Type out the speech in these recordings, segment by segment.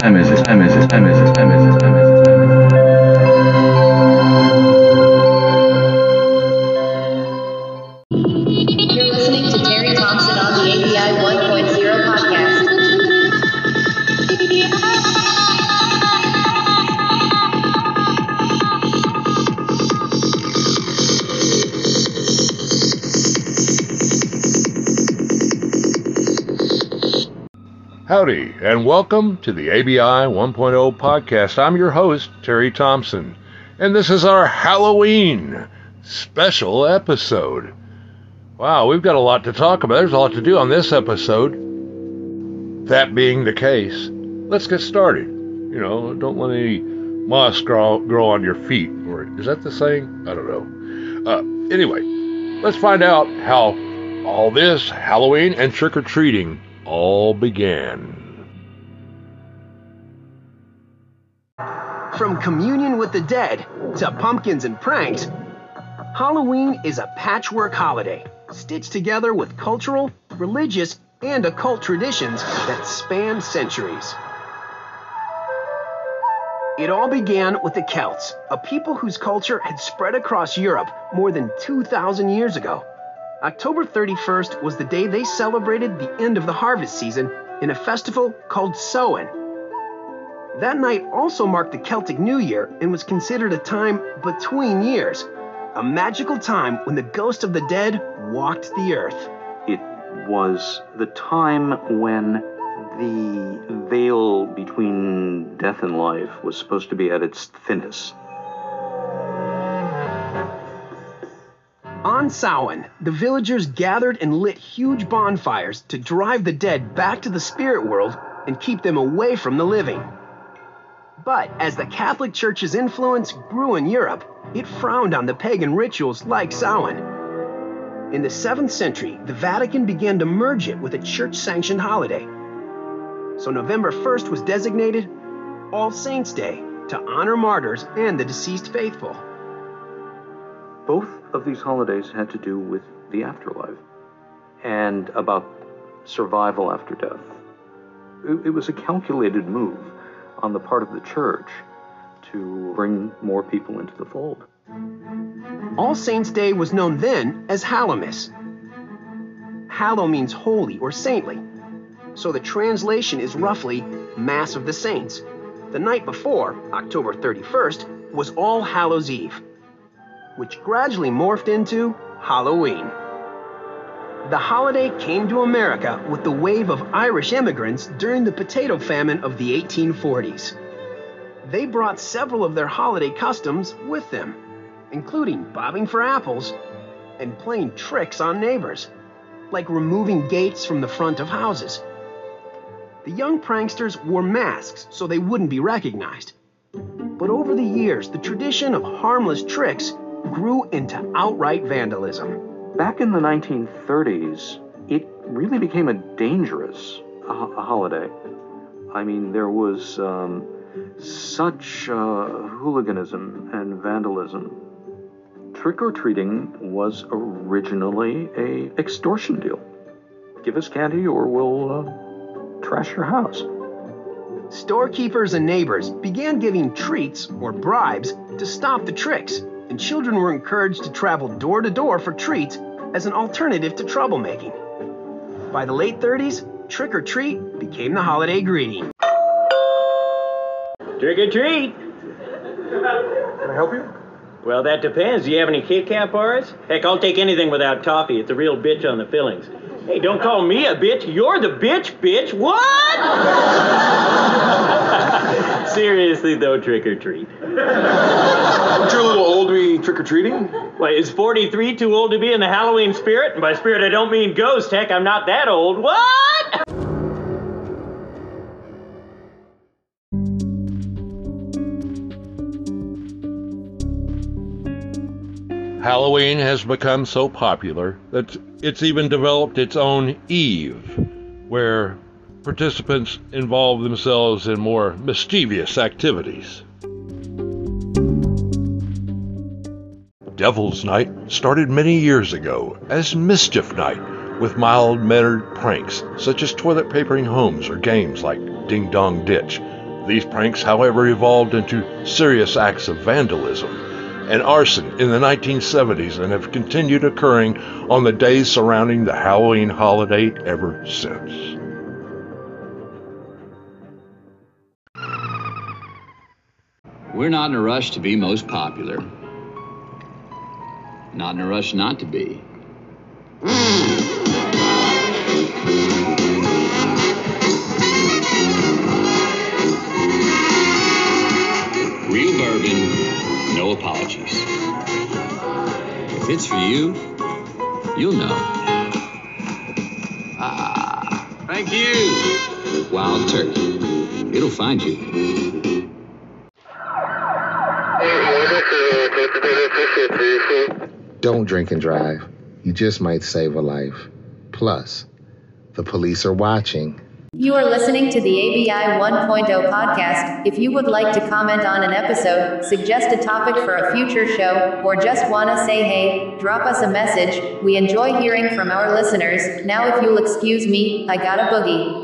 Time is it? Time is it? Time is it? Time is it? Howdy, and welcome to the ABI 1.0 podcast. I'm your host, Terry Thompson, and this is our Halloween special episode. Wow, we've got a lot to talk about. There's a lot to do on this episode. That being the case, let's get started. You know, don't let any moss grow, grow on your feet. Or is that the saying? I don't know. Uh, anyway, let's find out how all this Halloween and trick or treating all began. From communion with the dead to pumpkins and pranks, Halloween is a patchwork holiday stitched together with cultural, religious, and occult traditions that span centuries. It all began with the Celts, a people whose culture had spread across Europe more than 2,000 years ago. October 31st was the day they celebrated the end of the harvest season in a festival called Samhain. That night also marked the Celtic New Year and was considered a time between years, a magical time when the ghost of the dead walked the earth. It was the time when the veil between death and life was supposed to be at its thinnest. On Samhain, the villagers gathered and lit huge bonfires to drive the dead back to the spirit world and keep them away from the living. But as the Catholic Church's influence grew in Europe, it frowned on the pagan rituals like Samhain. In the 7th century, the Vatican began to merge it with a church sanctioned holiday. So November 1st was designated All Saints' Day to honor martyrs and the deceased faithful. Both of these holidays had to do with the afterlife and about survival after death. It, it was a calculated move on the part of the church to bring more people into the fold. All Saints' Day was known then as Hallowmas. Hallow means holy or saintly, so the translation is roughly Mass of the Saints. The night before, October 31st, was All Hallows Eve, which gradually morphed into Halloween. The holiday came to America with the wave of Irish immigrants during the potato famine of the 1840s. They brought several of their holiday customs with them, including bobbing for apples and playing tricks on neighbors, like removing gates from the front of houses. The young pranksters wore masks so they wouldn't be recognized. But over the years, the tradition of harmless tricks grew into outright vandalism. Back in the 1930s, it really became a dangerous uh, a holiday. I mean, there was um, such uh, hooliganism and vandalism. Trick or treating was originally a extortion deal. Give us candy, or we'll uh, trash your house. Storekeepers and neighbors began giving treats or bribes to stop the tricks, and children were encouraged to travel door to door for treats as an alternative to troublemaking. By the late 30s, trick or treat became the holiday greeting. Trick or treat. Can I help you? Well, that depends. Do you have any Kit Kat bars? Heck, I'll take anything without toffee. It's a real bitch on the fillings. Hey, don't call me a bitch. You're the bitch, bitch. What? Seriously, though, trick or treat. Aren't you a little old to be trick or treating? Why, is 43 too old to be in the Halloween spirit? And by spirit, I don't mean ghost. Heck, I'm not that old. What? Halloween has become so popular that it's even developed its own Eve, where participants involve themselves in more mischievous activities. Devil's Night started many years ago as Mischief Night with mild mannered pranks such as toilet papering homes or games like Ding Dong Ditch, These pranks, however, evolved into serious acts of vandalism and arson in the 1970s and have continued occurring on the days surrounding the Halloween holiday ever since. We're not in a rush to be most popular. Not in a rush not to be. Real bourbon, no apologies. If it's for you, you'll know. Ah, thank you. Wild turkey. It'll find you. Don't drink and drive. You just might save a life. Plus, the police are watching. You are listening to the ABI 1.0 podcast. If you would like to comment on an episode, suggest a topic for a future show, or just want to say hey, drop us a message. We enjoy hearing from our listeners. Now, if you'll excuse me, I got a boogie.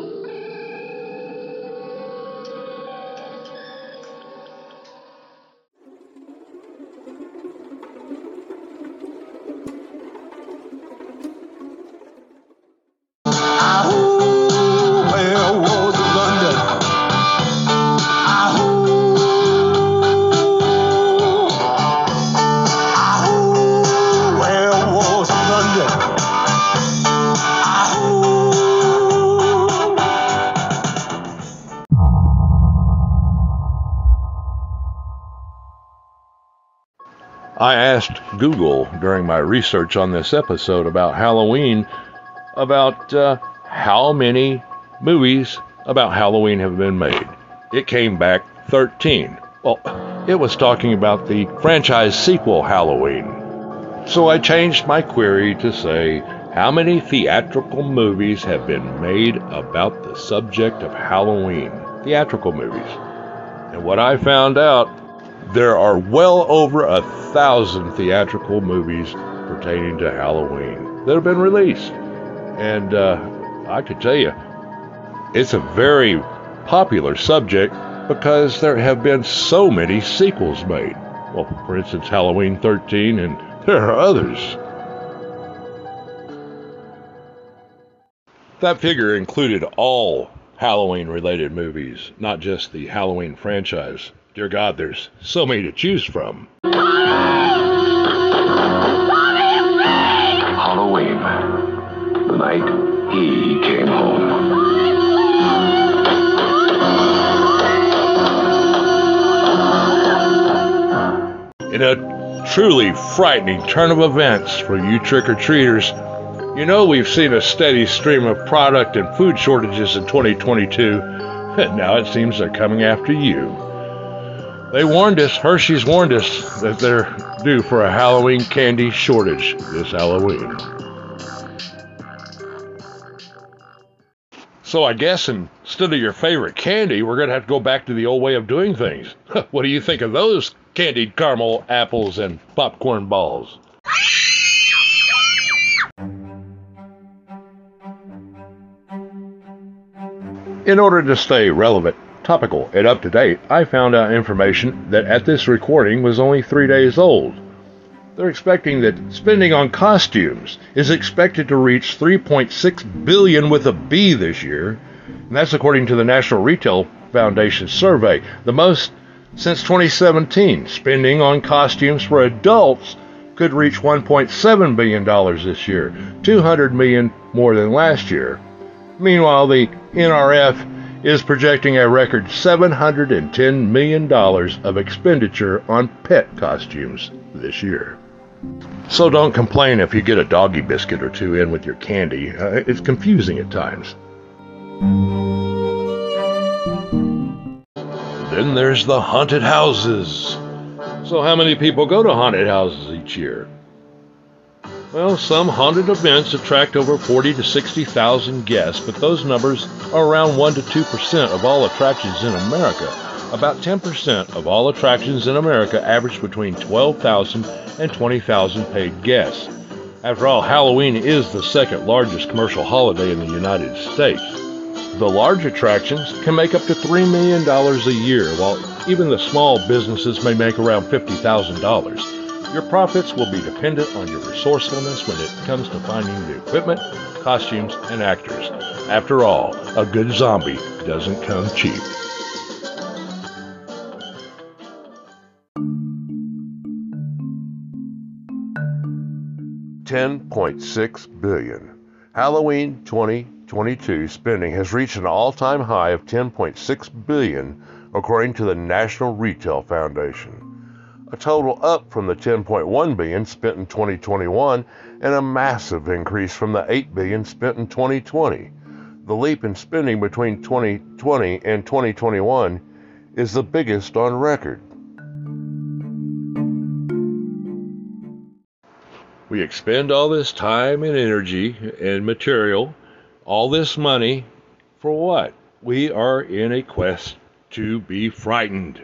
I asked Google during my research on this episode about Halloween about uh, how many movies about Halloween have been made. It came back 13. Well, it was talking about the franchise sequel Halloween. So I changed my query to say, how many theatrical movies have been made about the subject of Halloween? Theatrical movies. And what I found out, there are well over a thousand theatrical movies pertaining to Halloween that have been released. And uh, I could tell you, it's a very popular subject because there have been so many sequels made. Well, for instance, Halloween 13, and there are others. That figure included all Halloween related movies, not just the Halloween franchise. Dear God, there's so many to choose from. Halloween, the night he came home. In a truly frightening turn of events for you trick or treaters, you know we've seen a steady stream of product and food shortages in 2022, and now it seems they're coming after you. They warned us, Hershey's warned us, that they're due for a Halloween candy shortage this Halloween. So I guess instead of your favorite candy, we're going to have to go back to the old way of doing things. what do you think of those candied caramel apples and popcorn balls? In order to stay relevant, topical, and up to date, I found out information that at this recording was only three days old. They're expecting that spending on costumes is expected to reach 3.6 billion with a B this year, and that's according to the National Retail Foundation survey, the most since 2017. Spending on costumes for adults could reach 1.7 billion dollars this year, 200 million more than last year. Meanwhile, the NRF is projecting a record $710 million of expenditure on pet costumes this year. So don't complain if you get a doggy biscuit or two in with your candy. Uh, it's confusing at times. Then there's the haunted houses. So, how many people go to haunted houses each year? Well, some haunted events attract over 40 to 60,000 guests, but those numbers are around 1 to 2% of all attractions in America. About 10% of all attractions in America average between 12,000 and 20,000 paid guests. After all, Halloween is the second largest commercial holiday in the United States. The large attractions can make up to $3 million a year, while even the small businesses may make around $50,000. Your profits will be dependent on your resourcefulness when it comes to finding the equipment, costumes, and actors. After all, a good zombie doesn't come cheap. Ten point six billion. Halloween 2022 spending has reached an all-time high of 10.6 billion, according to the National Retail Foundation. A total up from the 10.1 billion spent in 2021 and a massive increase from the 8 billion spent in 2020. The leap in spending between 2020 and 2021 is the biggest on record. We expend all this time and energy and material, all this money, for what? We are in a quest to be frightened.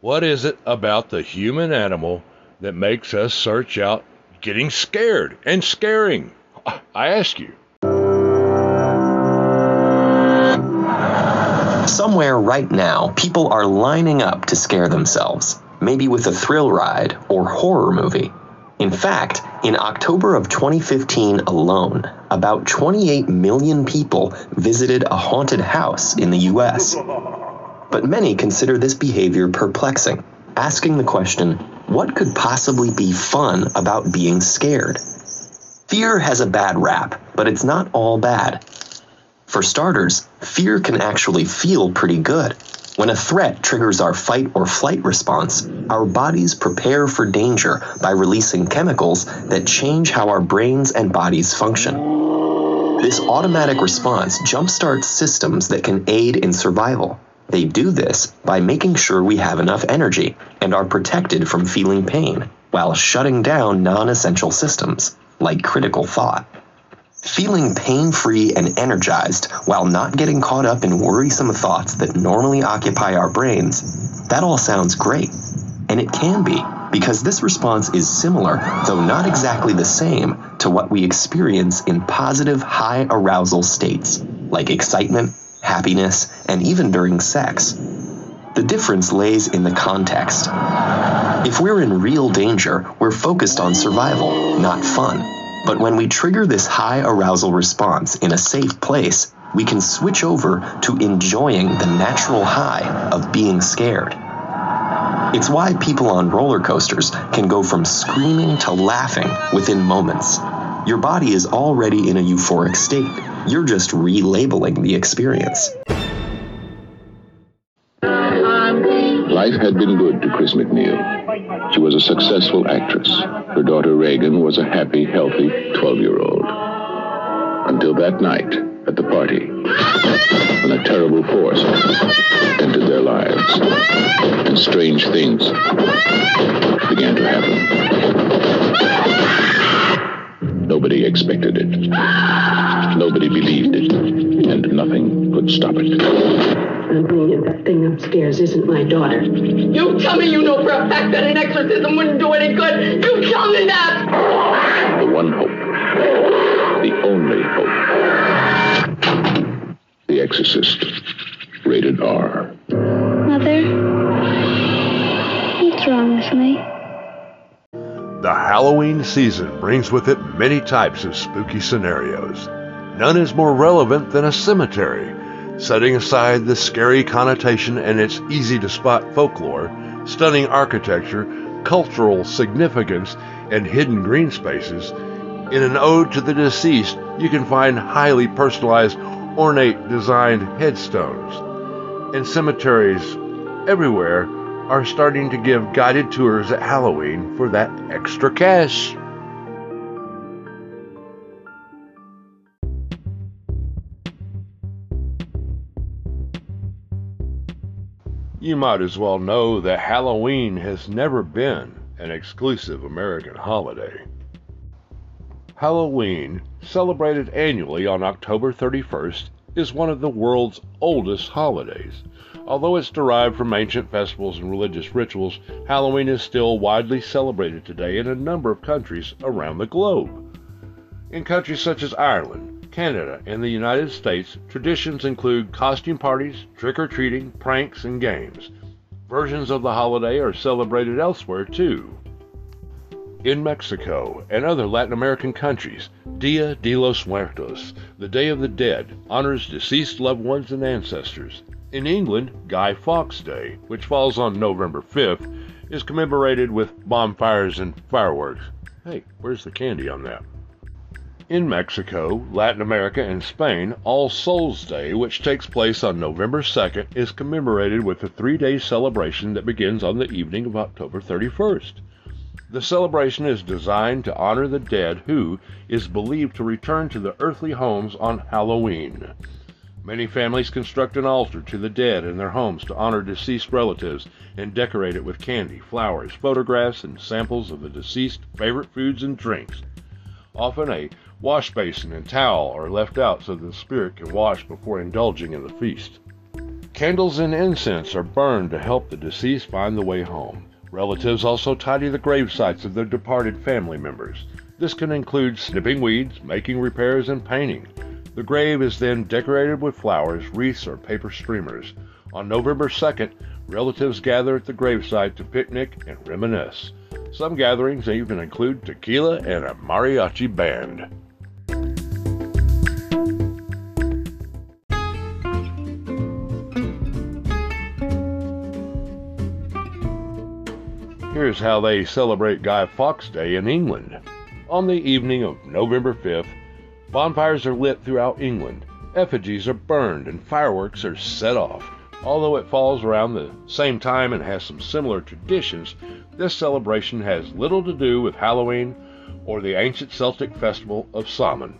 What is it about the human animal that makes us search out getting scared and scaring? I ask you. Somewhere right now, people are lining up to scare themselves, maybe with a thrill ride or horror movie. In fact, in October of 2015 alone, about 28 million people visited a haunted house in the US. But many consider this behavior perplexing, asking the question what could possibly be fun about being scared? Fear has a bad rap, but it's not all bad. For starters, fear can actually feel pretty good. When a threat triggers our fight or flight response, our bodies prepare for danger by releasing chemicals that change how our brains and bodies function. This automatic response jumpstarts systems that can aid in survival. They do this by making sure we have enough energy and are protected from feeling pain, while shutting down non essential systems, like critical thought. Feeling pain free and energized while not getting caught up in worrisome thoughts that normally occupy our brains, that all sounds great. And it can be, because this response is similar, though not exactly the same, to what we experience in positive high arousal states, like excitement, happiness, and even during sex. The difference lays in the context. If we're in real danger, we're focused on survival, not fun. But when we trigger this high arousal response in a safe place, we can switch over to enjoying the natural high of being scared. It's why people on roller coasters can go from screaming to laughing within moments. Your body is already in a euphoric state. You're just relabeling the experience. Life had been good to Chris MacNeil. She was a successful actress. Her daughter Regan was a happy, healthy 12 year old. Until that night at the party, when a terrible force entered their lives and strange things began to happen. Nobody expected it. Nobody believed it. And nothing could stop it. Amelia, that thing upstairs isn't my daughter. You tell me you know for a fact that an exorcism wouldn't do any good. You tell me that! The one hope. The only hope. The Exorcist. Rated R. Mother? What's wrong with me? The Halloween season brings with it many types of spooky scenarios. None is more relevant than a cemetery. Setting aside the scary connotation and its easy to spot folklore, stunning architecture, cultural significance, and hidden green spaces, in an ode to the deceased, you can find highly personalized, ornate designed headstones. In cemeteries everywhere are starting to give guided tours at Halloween for that extra cash. You might as well know that Halloween has never been an exclusive American holiday. Halloween, celebrated annually on October 31st, is one of the world's oldest holidays. Although it's derived from ancient festivals and religious rituals, Halloween is still widely celebrated today in a number of countries around the globe. In countries such as Ireland, Canada, and the United States, traditions include costume parties, trick or treating, pranks, and games. Versions of the holiday are celebrated elsewhere too. In Mexico and other Latin American countries, Dia de los Muertos, the Day of the Dead, honors deceased loved ones and ancestors. In England, Guy Fawkes Day, which falls on November 5th, is commemorated with bonfires and fireworks. Hey, where's the candy on that? In Mexico, Latin America, and Spain, All Souls Day, which takes place on November 2nd, is commemorated with a three day celebration that begins on the evening of October 31st. The celebration is designed to honor the dead who is believed to return to their earthly homes on Halloween. Many families construct an altar to the dead in their homes to honor deceased relatives and decorate it with candy, flowers, photographs, and samples of the deceased favorite foods and drinks. Often a wash basin and towel are left out so the spirit can wash before indulging in the feast. Candles and incense are burned to help the deceased find the way home. Relatives also tidy the grave sites of their departed family members. This can include snipping weeds, making repairs, and painting. The grave is then decorated with flowers, wreaths, or paper streamers. On November 2nd, relatives gather at the gravesite to picnic and reminisce. Some gatherings even include tequila and a mariachi band. Here's how they celebrate Guy Fawkes Day in England. On the evening of November 5th, bonfires are lit throughout England, effigies are burned, and fireworks are set off. Although it falls around the same time and has some similar traditions, this celebration has little to do with Halloween or the ancient Celtic festival of Samhain.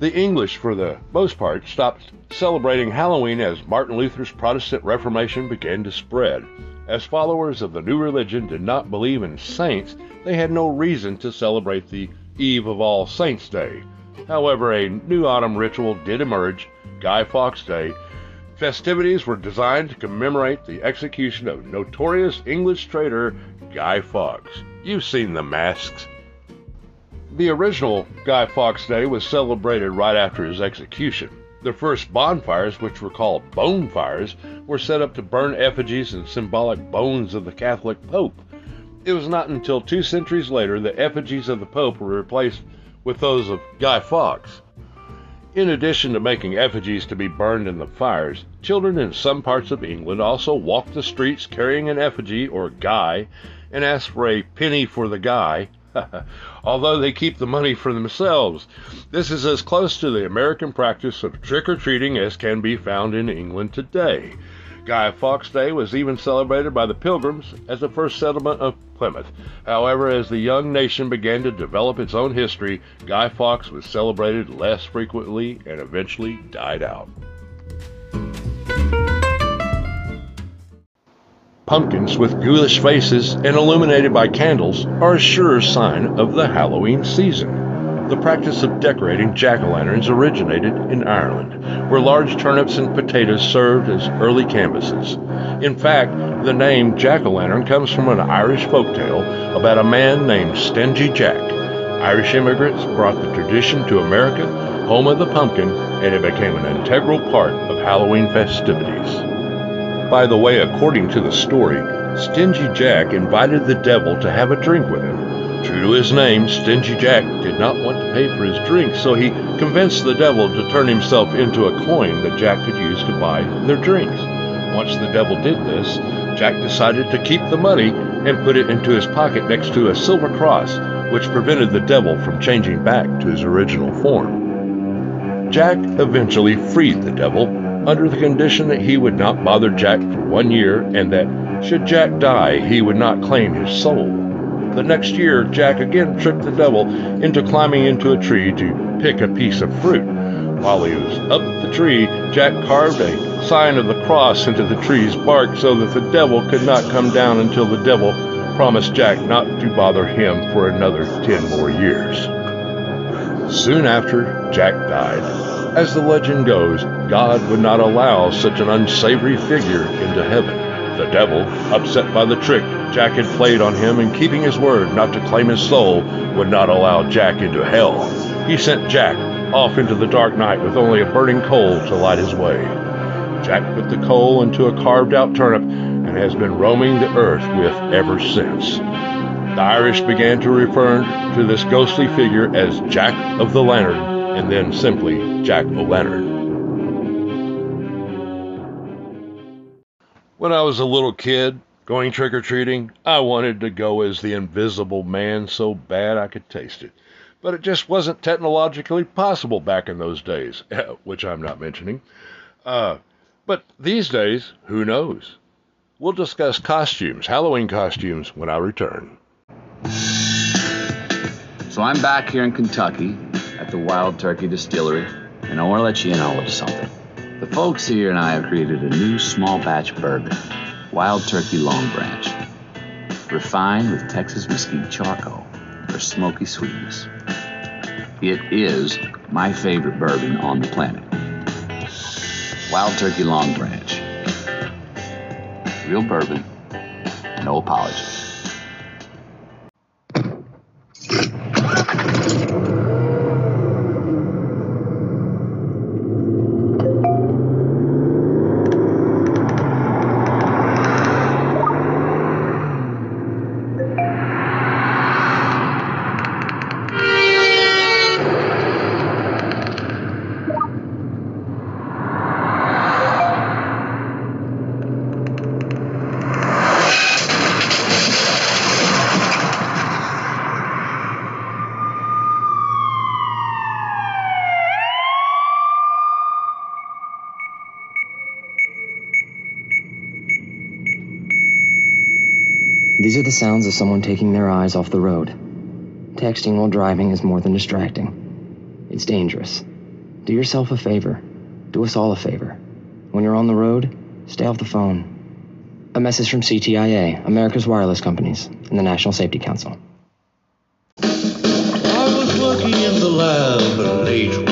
The English, for the most part, stopped celebrating Halloween as Martin Luther's Protestant Reformation began to spread. As followers of the new religion did not believe in saints, they had no reason to celebrate the Eve of All Saints' Day. However, a new autumn ritual did emerge, Guy Fawkes Day. Festivities were designed to commemorate the execution of notorious English traitor Guy Fawkes. You've seen the masks. The original Guy Fawkes Day was celebrated right after his execution. The first bonfires, which were called bonfires, were set up to burn effigies and symbolic bones of the Catholic Pope. It was not until two centuries later that effigies of the Pope were replaced with those of Guy Fawkes. In addition to making effigies to be burned in the fires, children in some parts of England also walk the streets carrying an effigy or guy and ask for a penny for the guy although they keep the money for themselves. This is as close to the American practice of trick or treating as can be found in England today. Guy Fawkes Day was even celebrated by the Pilgrims as the first settlement of Plymouth. However, as the young nation began to develop its own history, Guy Fawkes was celebrated less frequently and eventually died out. Pumpkins with ghoulish faces and illuminated by candles are a sure sign of the Halloween season. The practice of decorating jack-o'-lanterns originated in Ireland, where large turnips and potatoes served as early canvases. In fact, the name jack-o'-lantern comes from an Irish folktale about a man named Stingy Jack. Irish immigrants brought the tradition to America, home of the pumpkin, and it became an integral part of Halloween festivities. By the way, according to the story, Stingy Jack invited the devil to have a drink with him. True to his name, Stingy Jack did not want to pay for his drink, so he convinced the devil to turn himself into a coin that Jack could use to buy their drinks. Once the devil did this, Jack decided to keep the money and put it into his pocket next to a silver cross, which prevented the devil from changing back to his original form. Jack eventually freed the devil under the condition that he would not bother Jack for one year and that, should Jack die, he would not claim his soul. The next year, Jack again tricked the devil into climbing into a tree to pick a piece of fruit. While he was up the tree, Jack carved a sign of the cross into the tree's bark so that the devil could not come down until the devil promised Jack not to bother him for another ten more years. Soon after, Jack died. As the legend goes, God would not allow such an unsavory figure into heaven. The devil, upset by the trick Jack had played on him and keeping his word not to claim his soul, would not allow Jack into hell. He sent Jack off into the dark night with only a burning coal to light his way. Jack put the coal into a carved out turnip and has been roaming the earth with ever since. The Irish began to refer to this ghostly figure as Jack of the Lantern and then simply Jack O'Lantern. When I was a little kid, going trick or treating, I wanted to go as the invisible man so bad I could taste it. But it just wasn't technologically possible back in those days, which I'm not mentioning. Uh, but these days, who knows? We'll discuss costumes, Halloween costumes, when I return. So I'm back here in Kentucky at the Wild Turkey Distillery, and I want to let you in on a little something. The folks here and I have created a new small batch bourbon, Wild Turkey Long Branch, refined with Texas mesquite charcoal for smoky sweetness. It is my favorite bourbon on the planet. Wild Turkey Long Branch. Real bourbon, no apologies. These are the sounds of someone taking their eyes off the road. Texting while driving is more than distracting. It's dangerous. Do yourself a favor. Do us all a favor. When you're on the road, stay off the phone. A message from CTIA, America's wireless companies, and the National Safety Council. I was working in the lab late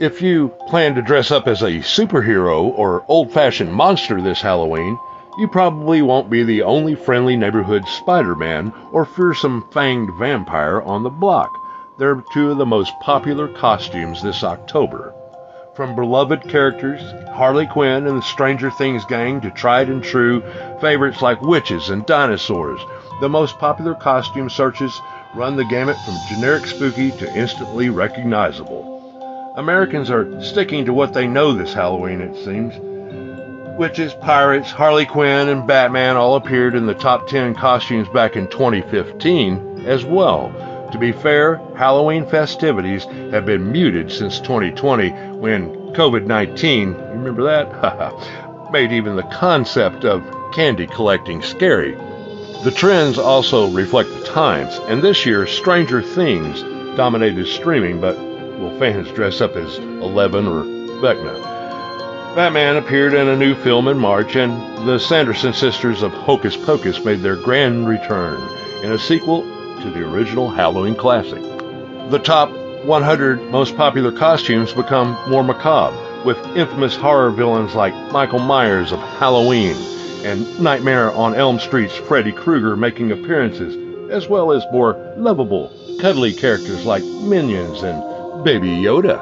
If you plan to dress up as a superhero or old fashioned monster this Halloween, you probably won't be the only friendly neighborhood Spider Man or fearsome fanged vampire on the block. They're two of the most popular costumes this October. From beloved characters, Harley Quinn and the Stranger Things gang, to tried and true favorites like witches and dinosaurs, the most popular costume searches run the gamut from generic spooky to instantly recognizable. Americans are sticking to what they know this Halloween, it seems. Witches, pirates, Harley Quinn, and Batman all appeared in the top 10 costumes back in 2015 as well. To be fair, Halloween festivities have been muted since 2020 when COVID 19, you remember that? made even the concept of candy collecting scary. The trends also reflect the times, and this year, Stranger Things dominated streaming, but will fans dress up as Eleven or Vecna? Batman appeared in a new film in March, and the Sanderson sisters of Hocus Pocus made their grand return in a sequel to the original Halloween classic. The top 100 most popular costumes become more macabre, with infamous horror villains like Michael Myers of Halloween and Nightmare on Elm Street's Freddy Krueger making appearances, as well as more lovable, cuddly characters like Minions and Baby Yoda.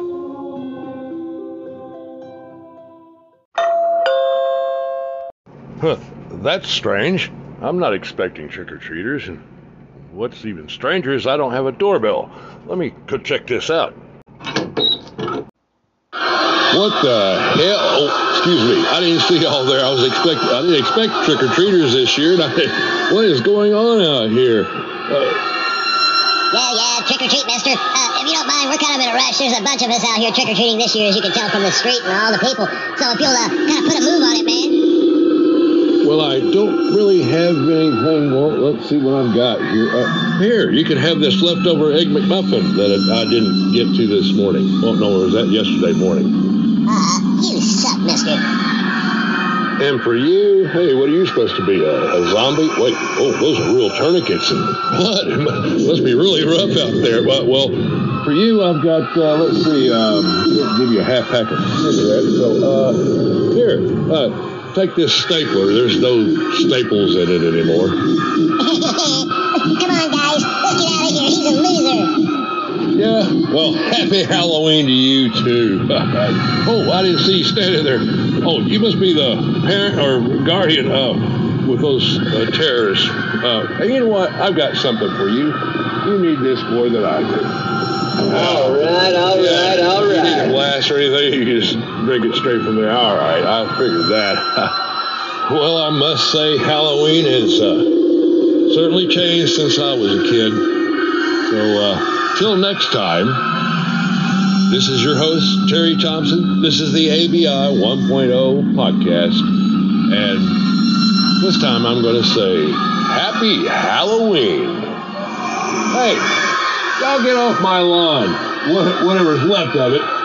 Huh, that's strange. I'm not expecting trick or treaters, and what's even stranger is I don't have a doorbell. Let me go check this out. What the hell? Oh, excuse me. I didn't see all there. I was expect. I didn't expect trick or treaters this year. And I, what is going on out here? Uh, Yeah, yeah, trick or treat, mister. Uh, if you don't mind, we're kind of in a rush. There's a bunch of us out here trick or treating this year, as you can tell from the street and all the people. So if you'll uh, kind of put a move on it, man. Well, I don't really have anything. Well, let's see what I've got here. Uh, here, you can have this leftover egg McMuffin that I didn't get to this morning. Oh, no, or was that yesterday morning? Uh, you suck, mister. And for you, hey, what are you supposed to be? A, a zombie? Wait, oh, those are real tourniquets and blood. It must be really rough out there. But, well, for you, I've got, uh, let's see, um, give you a half pack of cigarettes. So, uh, here, uh, take this stapler. There's no staples in it anymore. Yeah, well, happy Halloween to you, too. oh, I didn't see you standing there. Oh, you must be the parent or guardian uh, with those uh, terrorists. Uh, and you know what? I've got something for you. You need this more than I do. All right, all right, all You need a glass or anything, you just drink it straight from there. All right, I figured that. well, I must say, Halloween has uh, certainly changed since I was a kid. So, uh, till next time, this is your host, Terry Thompson. This is the ABI 1.0 podcast. And this time I'm going to say, Happy Halloween. Hey, y'all get off my lawn, whatever's left of it.